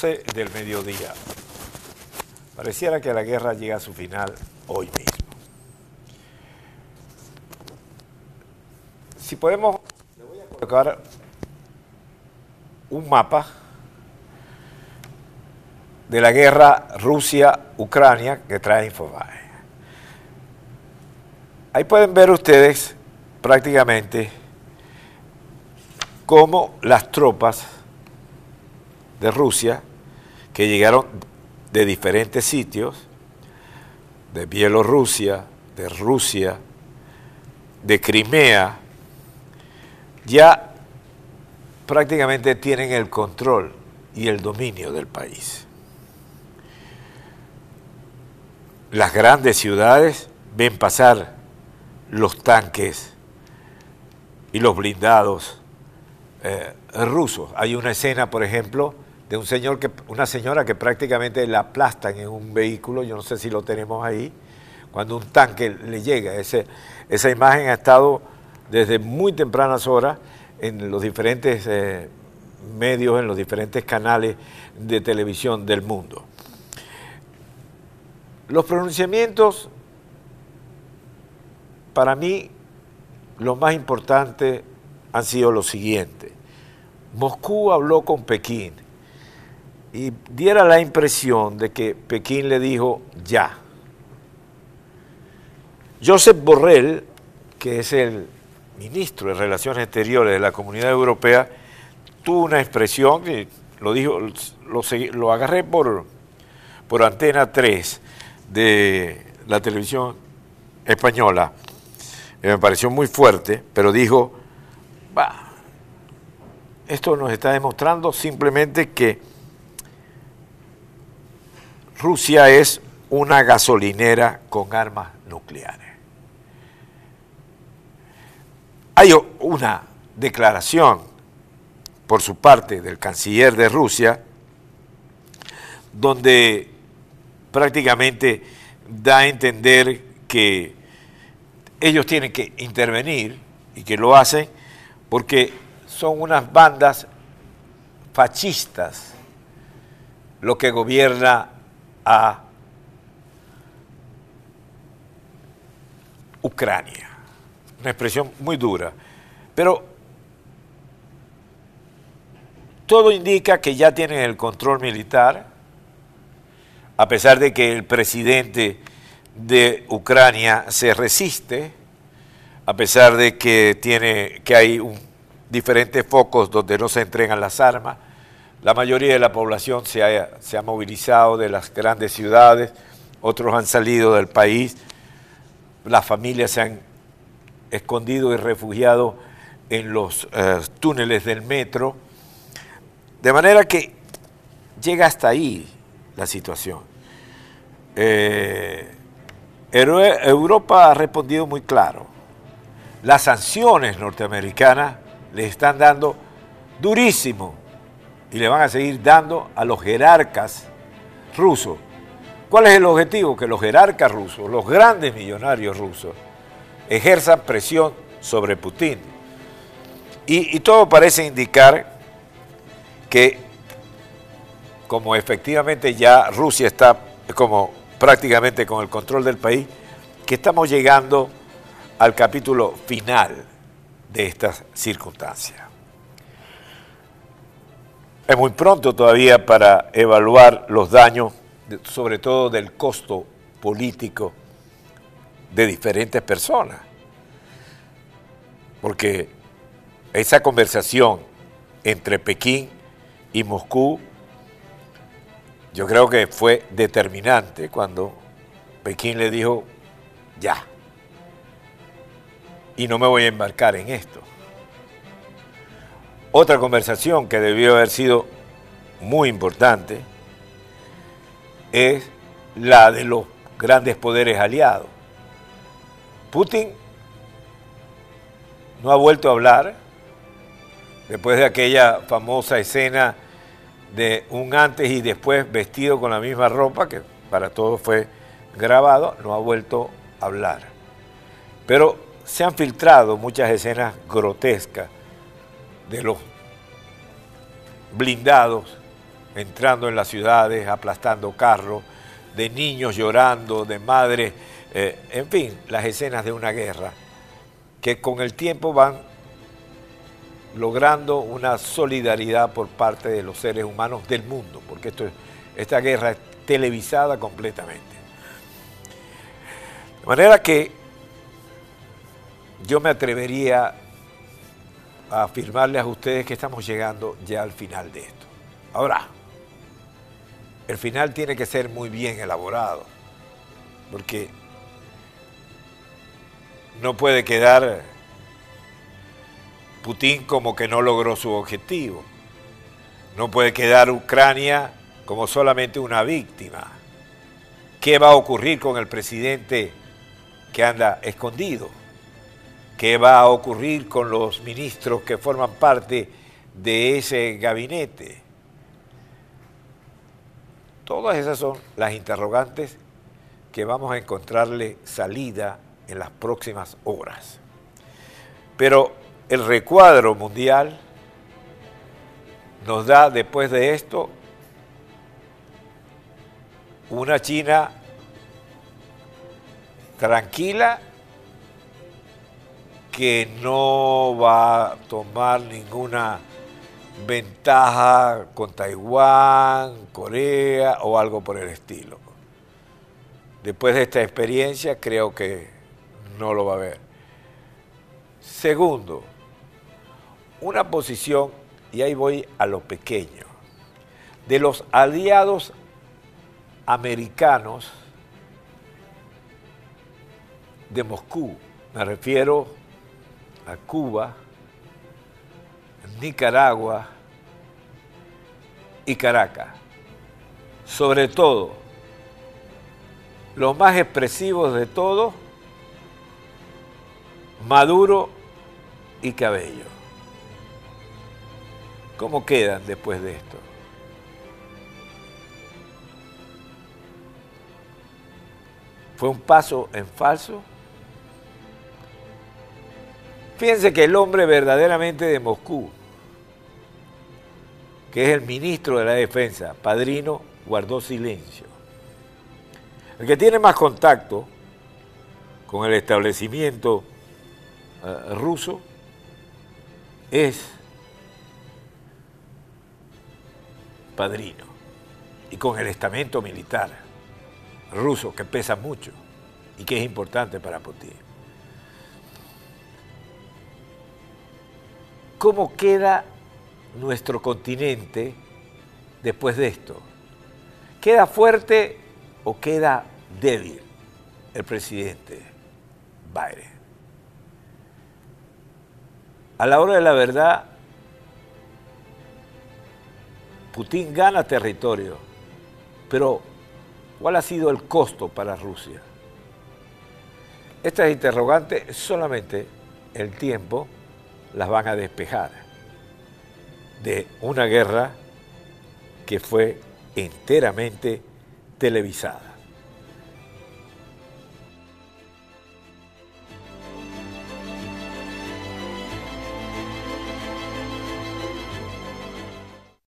12 del mediodía. Pareciera que la guerra llega a su final hoy mismo. Si podemos, le voy a colocar un mapa de la guerra Rusia-Ucrania que trae Infobae. Ahí pueden ver ustedes prácticamente cómo las tropas de Rusia, que llegaron de diferentes sitios, de Bielorrusia, de Rusia, de Crimea, ya prácticamente tienen el control y el dominio del país. Las grandes ciudades ven pasar los tanques y los blindados eh, rusos. Hay una escena, por ejemplo, de un señor que, una señora que prácticamente la aplastan en un vehículo, yo no sé si lo tenemos ahí, cuando un tanque le llega. Esa imagen ha estado desde muy tempranas horas en los diferentes eh, medios, en los diferentes canales de televisión del mundo. Los pronunciamientos, para mí, lo más importante han sido los siguientes. Moscú habló con Pekín y diera la impresión de que Pekín le dijo ya. Josep Borrell, que es el ministro de Relaciones Exteriores de la Comunidad Europea, tuvo una expresión que lo dijo, lo, agarré por, por antena 3 de la televisión española, me pareció muy fuerte, pero dijo, va, esto nos está demostrando simplemente que Rusia es una gasolinera con armas nucleares. Hay una declaración por su parte del canciller de Rusia donde prácticamente da a entender que ellos tienen que intervenir y que lo hacen porque son unas bandas fascistas lo que gobierna a Ucrania. Una expresión muy dura. Pero todo indica que ya tienen el control militar, a pesar de que el presidente de Ucrania se resiste, a pesar de que, tiene, que hay diferentes focos donde no se entregan las armas, la mayoría de la población se ha, movilizado de las grandes ciudades, otros han salido del país, las familias se han escondido y refugiado en los eh, túneles del metro, de manera que llega hasta ahí la situación. Eh, Europa ha respondido muy claro. Las sanciones norteamericanas le están dando durísimo y le van a seguir dando a los jerarcas rusos. ¿Cuál es el objetivo? Que los jerarcas rusos, los grandes millonarios rusos, ejerzan presión sobre Putin. Y, todo parece indicar que como efectivamente ya Rusia está como prácticamente con el control del país, que estamos llegando al capítulo final de estas circunstancias. Es muy pronto todavía para evaluar los daños, sobre todo del costo político de diferentes personas. Porque esa conversación entre Pekín y Moscú, yo creo que fue determinante cuando Pekín le dijo, ya, y no me voy a embarcar en esto. Otra conversación que debió haber sido muy importante es la de los grandes poderes aliados. Putin no ha vuelto a hablar después de aquella famosa escena de un antes y después vestido con la misma ropa, que para todos fue grabado, no ha vuelto a hablar. Pero se han filtrado muchas escenas grotescas de los blindados entrando en las ciudades, aplastando carros, de niños llorando, de madres, eh, en fin, las escenas de una guerra que con el tiempo van logrando una solidaridad por parte de los seres humanos del mundo, porque esto, esta guerra es televisada completamente. De manera que yo me atrevería afirmarles a ustedes que estamos llegando ya al final de esto. Ahora, el final tiene que ser muy bien elaborado, porque no puede quedar Putin como que no logró su objetivo. No puede quedar Ucrania como solamente una víctima. ¿Qué va a ocurrir con el presidente que anda escondido? ¿Qué va a ocurrir con los ministros que forman parte de ese gabinete? Todas esas son las interrogantes que vamos a encontrarle salida en las próximas horas. Pero el recuadro mundial nos da después de esto una China tranquila que no va a tomar ninguna ventaja con Taiwán, Corea o algo por el estilo. Después de esta experiencia creo que no lo va a ver. Segundo, una posición, y ahí voy a lo pequeño, de los aliados americanos de Moscú. Me refiero Cuba, Nicaragua y Caracas. Sobre todo, los más expresivos de todos, Maduro y Cabello. ¿Cómo quedan después de esto? ¿Fue un paso en falso? Fíjense que el hombre verdaderamente de Moscú, que es el ministro de la Defensa, Padrino, guardó silencio. El que tiene más contacto con el establecimiento eh, ruso es Padrino y con el estamento militar ruso que pesa mucho y que es importante para Putin. ¿Cómo queda nuestro continente después de esto? ¿Queda fuerte o queda débil el presidente Biden? A la hora de la verdad, Putin gana territorio, pero ¿cuál ha sido el costo para Rusia? Estas interrogantes solamente el tiempo las van a despejar de una guerra que fue enteramente televisada.